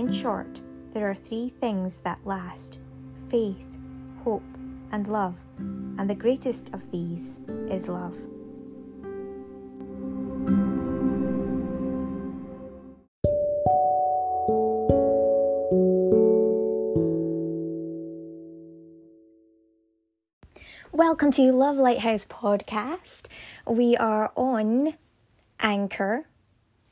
In short, there are three things that last faith, hope, and love, and the greatest of these is love. Welcome to Love Lighthouse Podcast. We are on Anchor,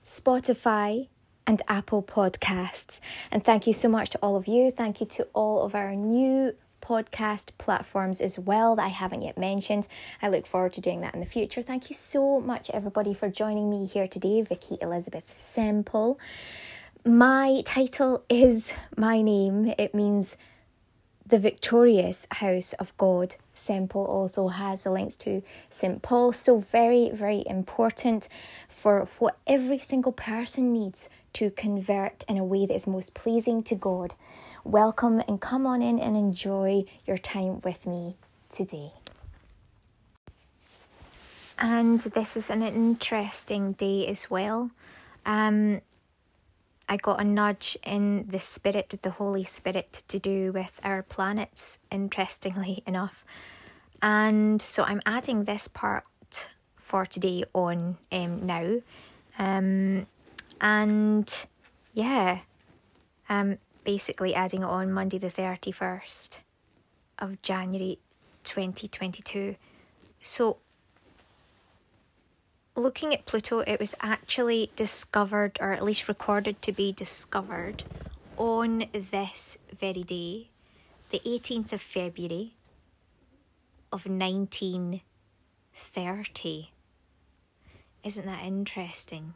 Spotify, and Apple Podcasts. And thank you so much to all of you. Thank you to all of our new podcast platforms as well that I haven't yet mentioned. I look forward to doing that in the future. Thank you so much, everybody, for joining me here today, Vikki Elizabeth Semple. My title is my name, it means the victorious house of God. Semple also has the links to St. Paul, so very, very important for what every single person needs to convert in a way that is most pleasing to God. Welcome and come on in and enjoy your time with me today. And this is an interesting day as well. Um, I got a nudge in the spirit, with the Holy Spirit, to do with our planets, interestingly enough. And so I'm adding this part for today on um, now. Um, and yeah, um, basically adding it on Monday the 31st of January 2022. So looking at Pluto, it was actually discovered, or at least recorded to be discovered, on this very day, the 18th of February of 1930. Isn't that interesting?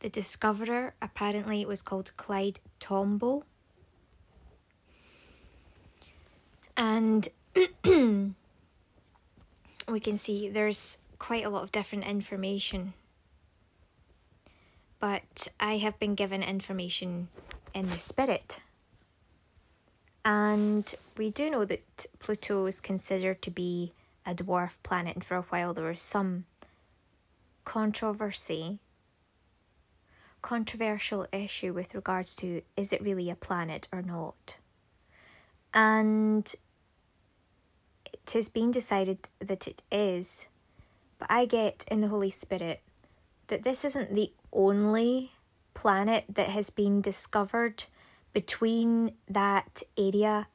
The discoverer apparently was called Clyde Tombaugh. And we can see there's quite a lot of different information. But I have been given information in the spirit. And we do know that Pluto is considered to be a dwarf planet, and for a while there was some controversy, controversial issue with regards to is it really a planet or not. And it has been decided that it is, but I get in the Holy Spirit that this isn't the only planet that has been discovered between that area,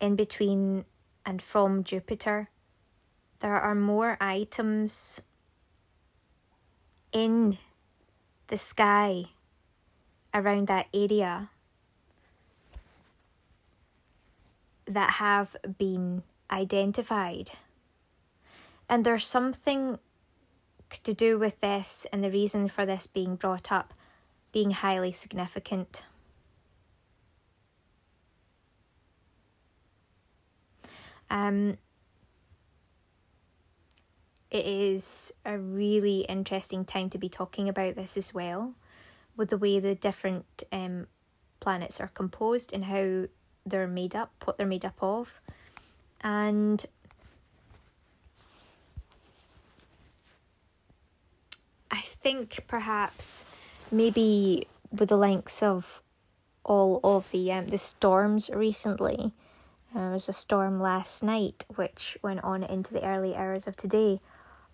in between and from Jupiter. There are more items in the sky around that area that have been identified. And there's something to do with this and the reason for this being brought up being highly significant. Um, it is a really interesting time to be talking about this as well, with the way the different um, planets are composed and how they're made up, what they're made up of and I think perhaps maybe with the lengths of all of the um, the storms recently. Uh, there was a storm last night which went on into the early hours of today.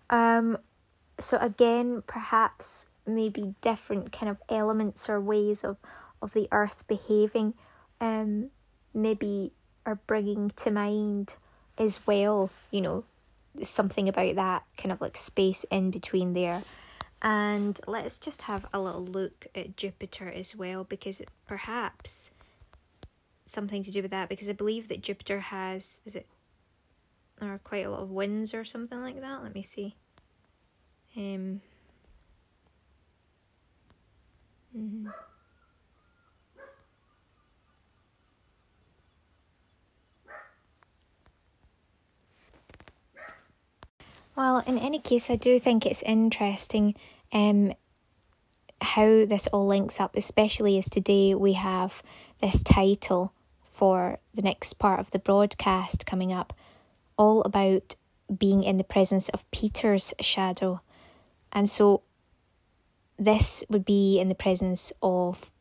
Um, so again, perhaps maybe different kind of elements or ways of of the earth behaving. Um, maybe are bringing to mind as well, you know, something about that kind of like space in between there. And let's just have a little look at Jupiter as well, because perhaps something to do with that, because I believe that Jupiter has, is it, there are quite a lot of winds or something like that. Let me see. Um, mm-hmm. Well, in any case, I do think it's interesting um, how this all links up, especially as today we have this title for the next part of the broadcast coming up, all about being in the presence of Peter's shadow. And so this would be in the presence of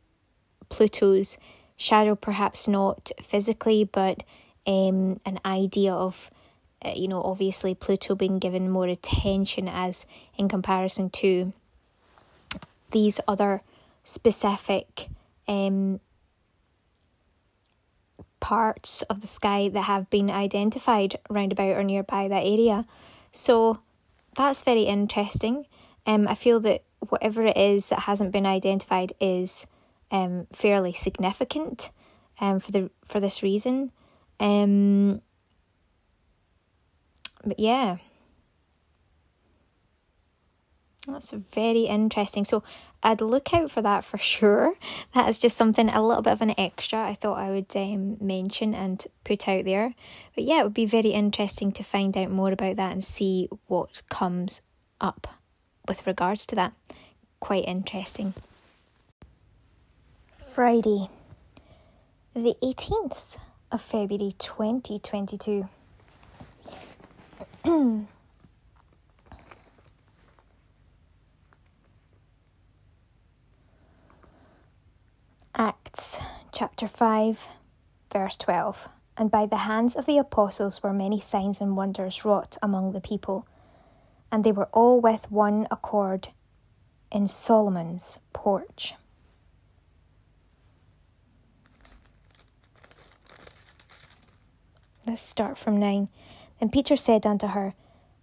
Pluto's shadow, perhaps not physically, but um, an idea of, uh, you know, obviously Pluto being given more attention as in comparison to these other specific um, parts of the sky that have been identified round about or nearby that area. So that's very interesting. Um, I feel that whatever it is that hasn't been identified is um, fairly significant um, for the for this reason. Um, but yeah, that's very interesting. So I'd look out for that for sure. That is just something a little bit of an extra I thought I would um, mention and put out there. But yeah, it would be very interesting to find out more about that and see what comes up with regards to that. Quite interesting. Friday, the 18th of February 2022. Acts chapter 5, verse 12. And by the hands of the apostles were many signs and wonders wrought among the people, and they were all with one accord in Solomon's porch. Let's start from 9. Then Peter said unto her,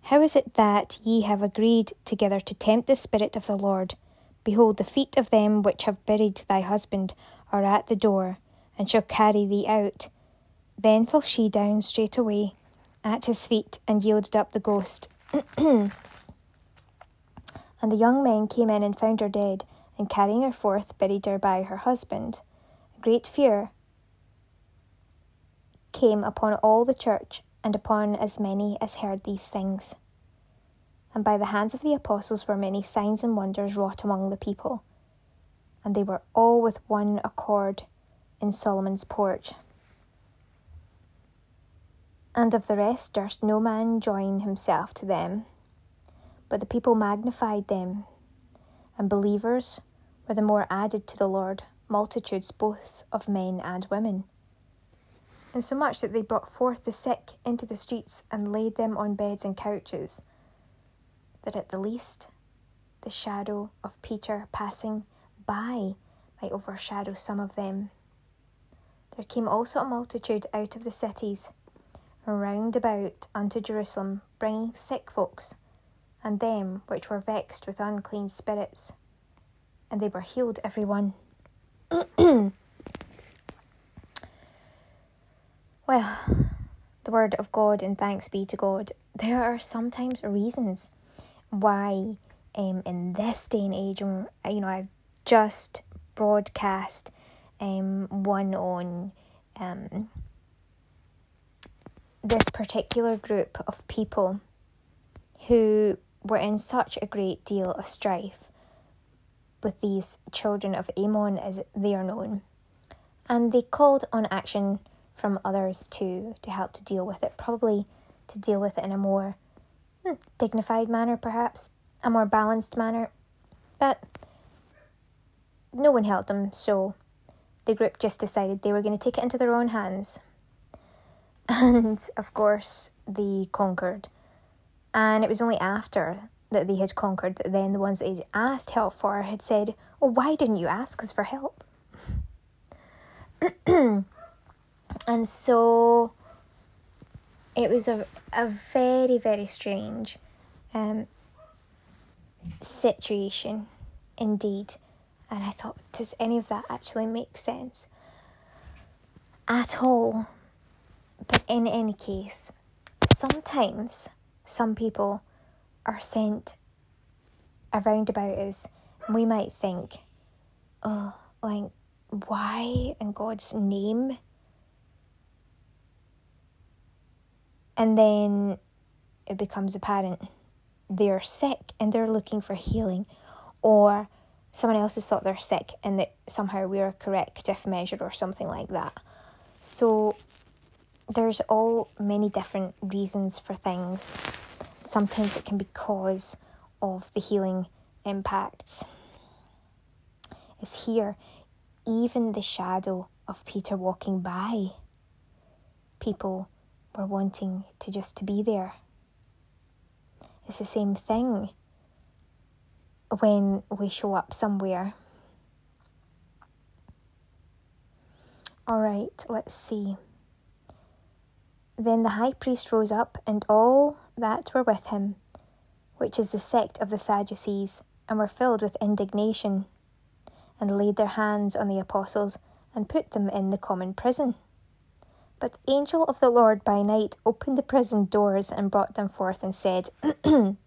How is it that ye have agreed together to tempt the Spirit of the Lord? Behold, the feet of them which have buried thy husband are at the door, and shall carry thee out. Then fell she down straightway at his feet, and yielded up the ghost. and the young men came in and found her dead, and carrying her forth, buried her by her husband. Great fear came upon all the church, and upon as many as heard these things and by the hands of the apostles were many signs and wonders wrought among the people. And they were all with one accord in Solomon's porch. And of the rest durst no man join himself to them, but the people magnified them, and believers were the more added to the Lord, multitudes both of men and women. And so much that they brought forth the sick into the streets and laid them on beds and couches that at the least the shadow of Peter passing by might overshadow some of them. There came also a multitude out of the cities round about unto Jerusalem, bringing sick folks, and them which were vexed with unclean spirits, and they were healed every one. well, the word of God and thanks be to God. There are sometimes reasons why um, in this day and age, you know, I've just broadcast um, one on um, this particular group of people who were in such a great deal of strife with these children of Ammon, as they are known. And they called on action from others too to help to deal with it, probably to deal with it in a more Hmm, dignified manner, perhaps, a more balanced manner. But no one helped them, so the group just decided they were going to take it into their own hands. And of course, they conquered. And it was only after that they had conquered that then the ones they had asked help for had said, Well, why didn't you ask us for help? and so it was a, a very, very strange um, situation indeed. And I thought, does any of that actually make sense? At all. But in any case, sometimes some people are sent around about us, and we might think, oh, like, why in God's name and then it becomes apparent they're sick and they're looking for healing, or someone else has thought they're sick and that somehow we're a corrective measure or something like that. So there's all many different reasons for things. Sometimes it can be cause of the healing impacts. is here, even the shadow of Peter walking by. People were wanting to just to be there. It's the same thing when we show up somewhere. All right, let's see. Then the high priest rose up, and all that were with him, which is the sect of the Sadducees, and were filled with indignation, and laid their hands on the apostles, and put them in the common prison. But the angel of the Lord by night opened the prison doors and brought them forth, and said,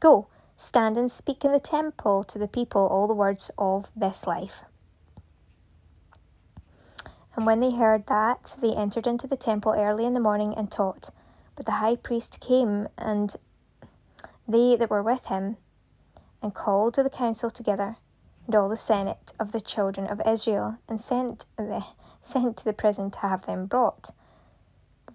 Go, stand and speak in the temple to the people all the words of this life. And when they heard that, they entered into the temple early in the morning and taught. But the high priest came, and they that were with him, and called the council together, and all the senate of the children of Israel, and sent the sent to the prison to have them brought.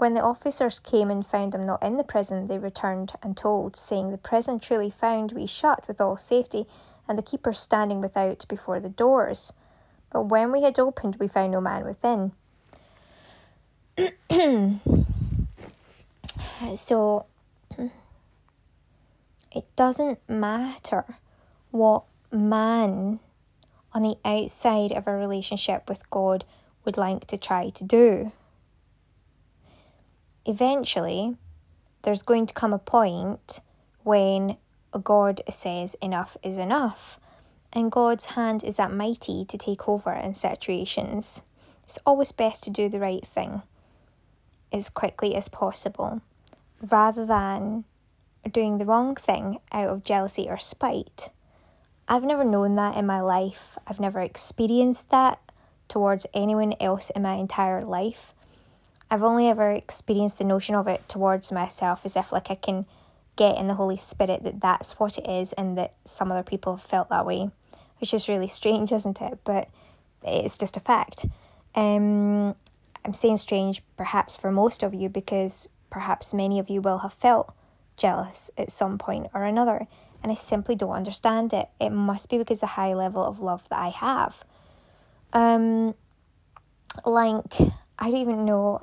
When the officers came and found them not in the prison, they returned and told, saying, The prison truly found we shut with all safety, and the keepers standing without before the doors. But when we had opened, we found no man within. so it doesn't matter what man on the outside of a relationship with God would like to try to do. Eventually, there's going to come a point when God says enough is enough and God's hand is that mighty to take over in situations. It's always best to do the right thing as quickly as possible rather than doing the wrong thing out of jealousy or spite. I've never known that in my life. I've never experienced that towards anyone else in my entire life. I've only ever experienced the notion of it towards myself as if like I can get in the Holy Spirit that that's what it is and that some other people have felt that way which is really strange, isn't it? But it's just a fact. Um, I'm saying strange perhaps for most of you because perhaps many of you will have felt jealous at some point or another, and I simply don't understand it. It must be because the high level of love that I have. Um, like, I don't even know.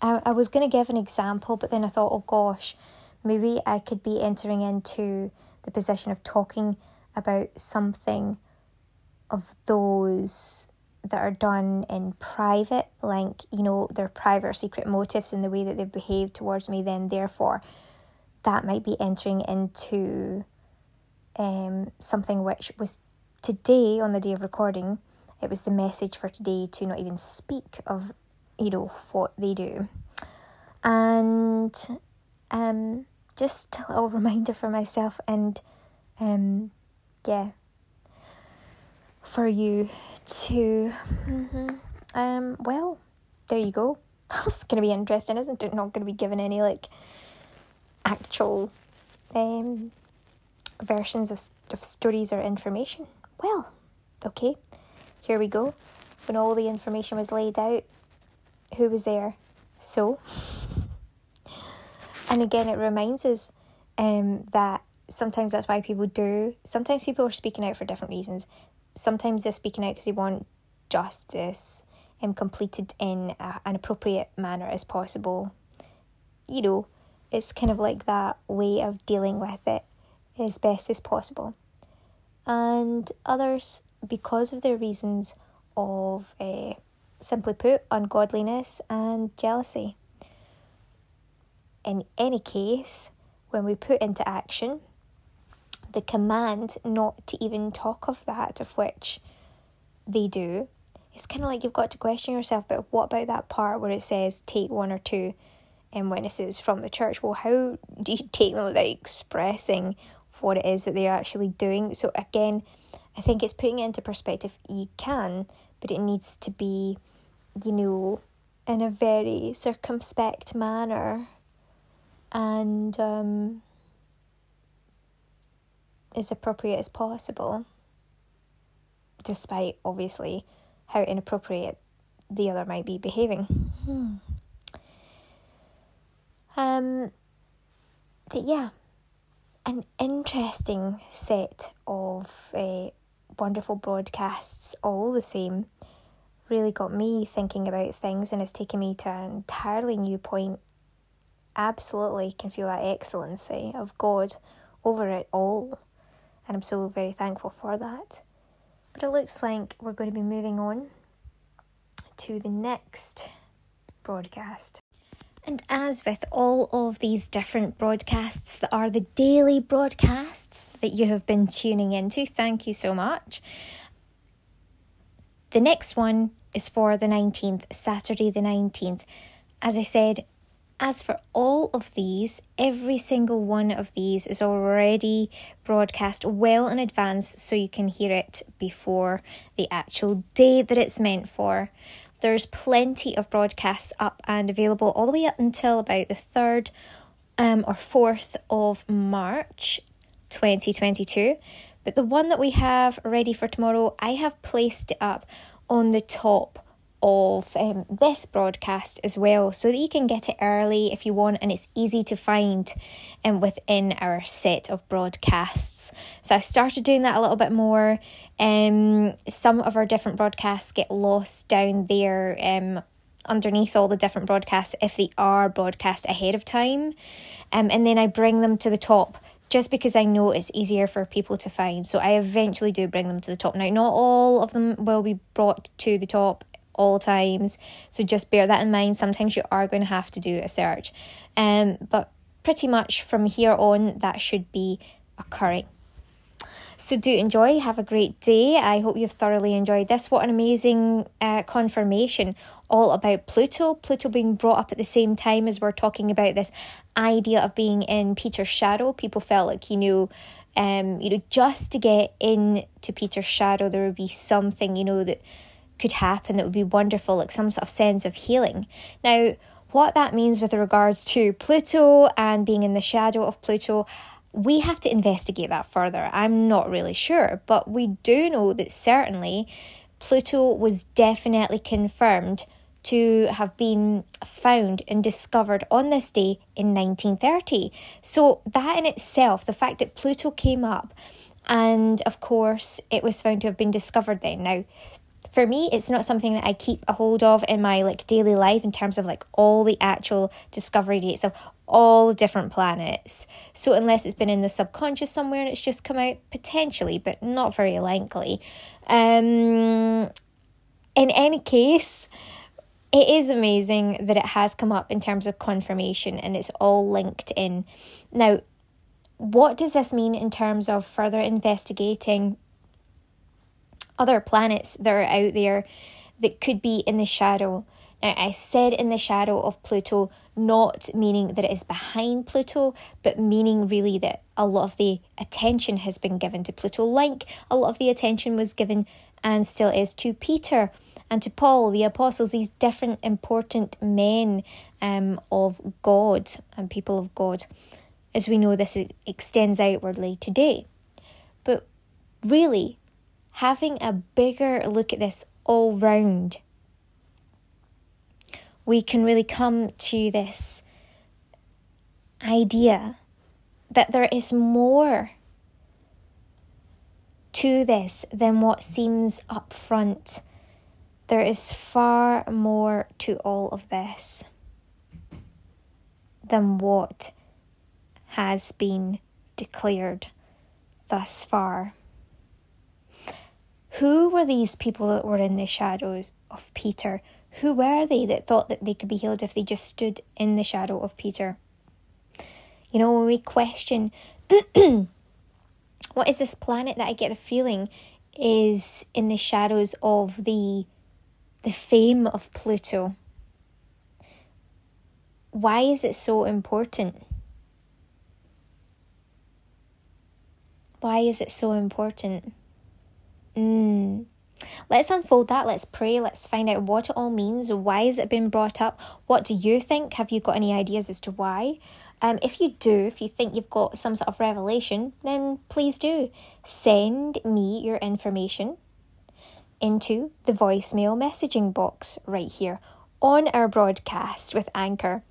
I, I, was going to give an example, but then I thought, oh gosh, maybe I could be entering into the position of talking about something of those that are done in private, like, you know, their private or secret motives in the way that they've behaved towards me, then therefore that might be entering into um, something which was today, on the day of recording, it was the message for today to not even speak of, you know, what they do. And um, just a little reminder for myself and um, yeah, for you to, mm-hmm, um, well, there you go. That's to be interesting, isn't it? Not to be given any like actual um, versions of, of stories or information. Well, okay, here we go. When all the information was laid out, who was there? So, and again, it reminds us um, that sometimes that's why people do. Sometimes people are speaking out for different reasons. Sometimes they're speaking out because they want justice um, completed in a, an appropriate manner as possible. You know, it's kind of like that way of dealing with it as best as possible. And others, because of their reasons of, uh, simply put, ungodliness and jealousy. In any case, when we put into action the command not to even talk of that, of which they do, it's kind of like you've got to question yourself, but what about that part where it says take one or two um, witnesses from the church? Well, how do you take them without expressing what it is that they're actually doing? So, again, I think it's putting it into perspective. You can, but it needs to be, you know, in a very circumspect manner. And um, as appropriate as possible, despite obviously how inappropriate the other might be behaving. Hmm. Um, but yeah, an interesting set of uh, wonderful broadcasts all the same. Really got me thinking about things and it's taken me to an entirely new point. Absolutely can feel that excellency of God over it all. And I'm so very thankful for that. But it looks like we're going to be moving on to the next broadcast. And as with all of these different broadcasts that are the daily broadcasts that you have been tuning into, thank you so much. The next one is for the 19th, Saturday the 19th. As I said, as for all of these, every single one of these is already broadcast well in advance so you can hear it before the actual day that it's meant for. There's plenty of broadcasts up and available all the way up until about the 3rd um, or 4th of March 2022. But the one that we have ready for tomorrow, I have placed it up on the top of um, this broadcast as well so that you can get it early if you want and it's easy to find um, within our set of broadcasts. So I've started doing that a little bit more. Um, some of our different broadcasts get lost down there um, underneath all the different broadcasts if they are broadcast ahead of time. Um, and then i bring them to the top just because I know it's easier for people to find. So I eventually do bring them to the top. Now, not all of them will be brought to the top all times. So just bear that in mind. Sometimes you are going to have to do a search. Um, but pretty much from here on, that should be occurring. So do enjoy, have a great day. I hope you've thoroughly enjoyed this. What an amazing uh, confirmation all about Pluto. Pluto being brought up at the same time as we're talking about this idea of being in Peter's shadow. People felt like, you knew um, you know, just to get into Peter's shadow, there would be something, you know, that could happen that would be wonderful, like some sort of sense of healing. Now, what that means with regards to Pluto and being in the shadow of Pluto, we have to investigate that further. I'm not really sure, but we do know that certainly Pluto was definitely confirmed to have been found and discovered on this day in 1930. So, that in itself, the fact that Pluto came up and of course it was found to have been discovered then. Now, for me it's not something that i keep a hold of in my like daily life in terms of like all the actual discovery dates of all different planets so unless it's been in the subconscious somewhere and it's just come out potentially but not very likely um in any case it is amazing that it has come up in terms of confirmation and it's all linked in now what does this mean in terms of further investigating other planets that are out there that could be in the shadow. Now, I said in the shadow of Pluto, not meaning that it is behind Pluto, but meaning really that a lot of the attention has been given to Pluto, like a lot of the attention was given and still is to Peter and to Paul, the apostles, these different important men um, of God and people of God. As we know, this extends outwardly today. But really, having a bigger look at this all round, we can really come to this idea that there is more to this than what seems up front. There is far more to all of this than what has been declared thus far. Who were these people that were in the shadows of Peter? Who were they that thought that they could be healed if they just stood in the shadow of Peter? You know, when we question, what is this planet that I get the feeling is in the shadows of the the fame of Pluto? Why is it so important? Why is it so important? Mm. Let's unfold that. Let's pray. Let's find out what it all means. Why has it been brought up? What do you think? Have you got any ideas as to why? Um, if you do, if you think you've got some sort of revelation, then please do send me your information into the voicemail messaging box right here on our broadcast with Anchor.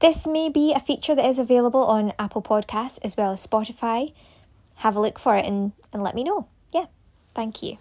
This may be a feature that is available on Apple Podcasts as well as Spotify. Have a look for it and, and let me know. Yeah, thank you.